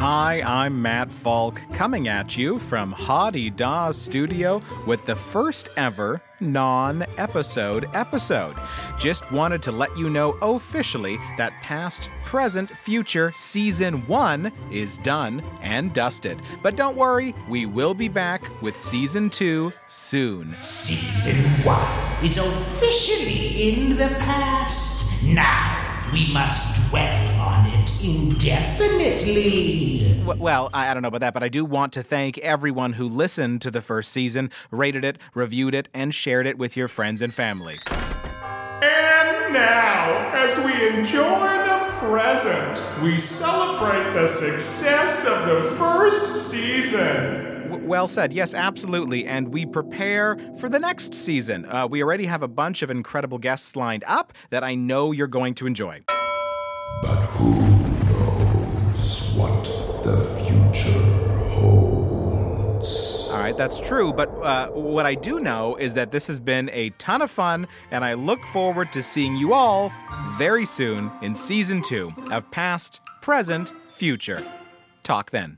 Hi, I'm Matt Falk, coming at you from Hottie Da Studio with the first ever non episode episode. Just wanted to let you know officially that past, present, future season one is done and dusted. But don't worry, we will be back with season two soon. Season one is officially in the past. Now we must dwell on it indefinitely. Well, I I don't know about that, but I do want to thank everyone who listened to the first season, rated it, reviewed it, and shared it with your friends and family. And now, as we enjoy the present, we celebrate the success of the first season. Well said. Yes, absolutely. And we prepare for the next season. Uh, we already have a bunch of incredible guests lined up that I know you're going to enjoy. But who All right, that's true. But uh, what I do know is that this has been a ton of fun, and I look forward to seeing you all very soon in season two of Past, Present, Future. Talk then.